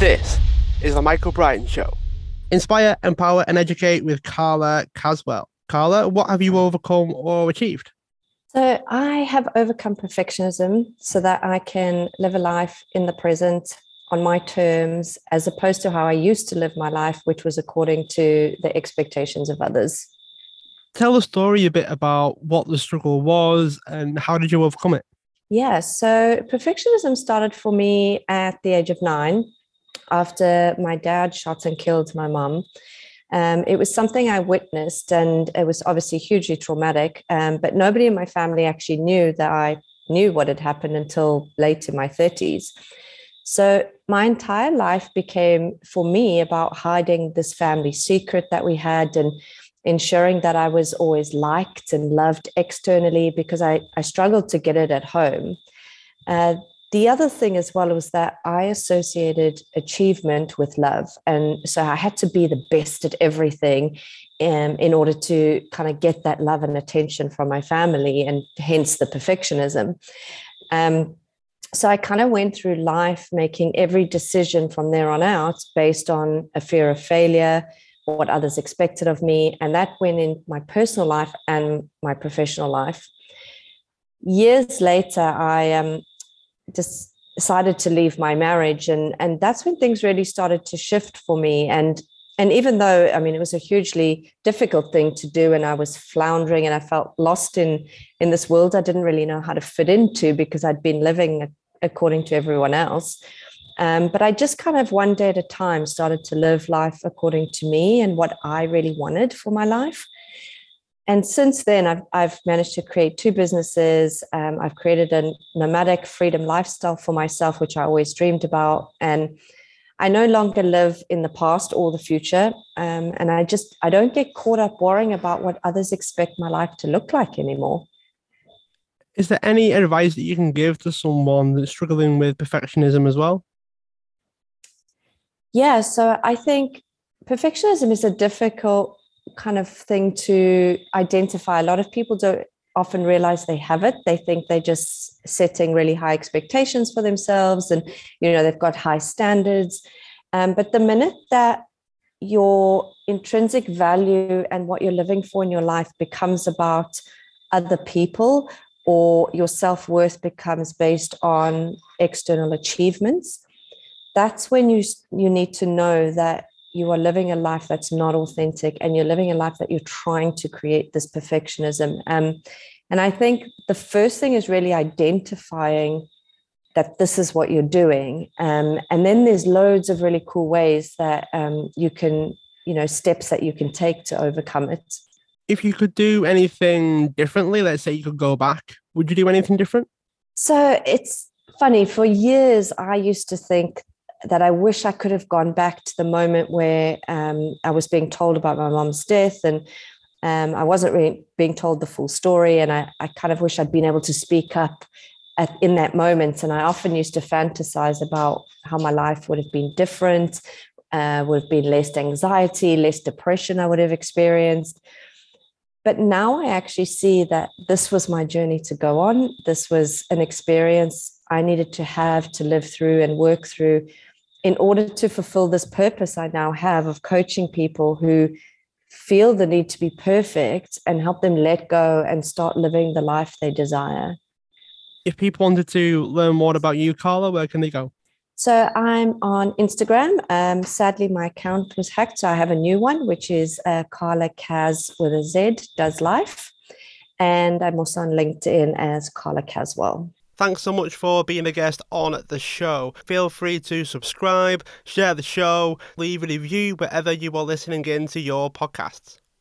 This is the Michael Brian Show. Inspire, empower, and educate with Carla Caswell. Carla, what have you overcome or achieved? So, I have overcome perfectionism so that I can live a life in the present on my terms, as opposed to how I used to live my life, which was according to the expectations of others. Tell the story a bit about what the struggle was and how did you overcome it? Yeah, so perfectionism started for me at the age of nine after my dad shot and killed my mum. Um, it was something I witnessed, and it was obviously hugely traumatic. Um, but nobody in my family actually knew that I knew what had happened until late in my 30s. So my entire life became for me about hiding this family secret that we had and ensuring that I was always liked and loved externally because I, I struggled to get it at home. Uh, the other thing as well was that I associated achievement with love. And so I had to be the best at everything um, in order to kind of get that love and attention from my family, and hence the perfectionism. Um, so I kind of went through life making every decision from there on out based on a fear of failure, what others expected of me. And that went in my personal life and my professional life. Years later, I um, just decided to leave my marriage. And, and that's when things really started to shift for me. And and even though i mean it was a hugely difficult thing to do and i was floundering and i felt lost in in this world i didn't really know how to fit into because i'd been living according to everyone else um, but I just kind of one day at a time started to live life according to me and what I really wanted for my life. And since then, I've, I've managed to create two businesses. Um, I've created a nomadic freedom lifestyle for myself, which I always dreamed about. And I no longer live in the past or the future. Um, and I just, I don't get caught up worrying about what others expect my life to look like anymore. Is there any advice that you can give to someone that's struggling with perfectionism as well? Yeah, so I think perfectionism is a difficult kind of thing to identify. A lot of people don't often realize they have it. They think they're just setting really high expectations for themselves and, you know, they've got high standards. Um, but the minute that your intrinsic value and what you're living for in your life becomes about other people or your self-worth becomes based on external achievements that's when you you need to know that you are living a life that's not authentic and you're living a life that you're trying to create this perfectionism. Um, and i think the first thing is really identifying that this is what you're doing. Um, and then there's loads of really cool ways that um, you can you know steps that you can take to overcome it. If you could do anything differently let's say you could go back would you do anything different? So it's funny for years i used to think that I wish I could have gone back to the moment where um, I was being told about my mom's death and um, I wasn't really being told the full story. And I, I kind of wish I'd been able to speak up at, in that moment. And I often used to fantasize about how my life would have been different, uh, would have been less anxiety, less depression I would have experienced. But now I actually see that this was my journey to go on. This was an experience I needed to have to live through and work through in order to fulfill this purpose I now have of coaching people who feel the need to be perfect and help them let go and start living the life they desire. If people wanted to learn more about you, Carla, where can they go? So I'm on Instagram. Um, sadly, my account was hacked, so I have a new one, which is uh, Carla Caz with a Z does life, and I'm also on LinkedIn as Carla Caswell. Thanks so much for being a guest on the show. Feel free to subscribe, share the show, leave a review wherever you are listening into your podcasts.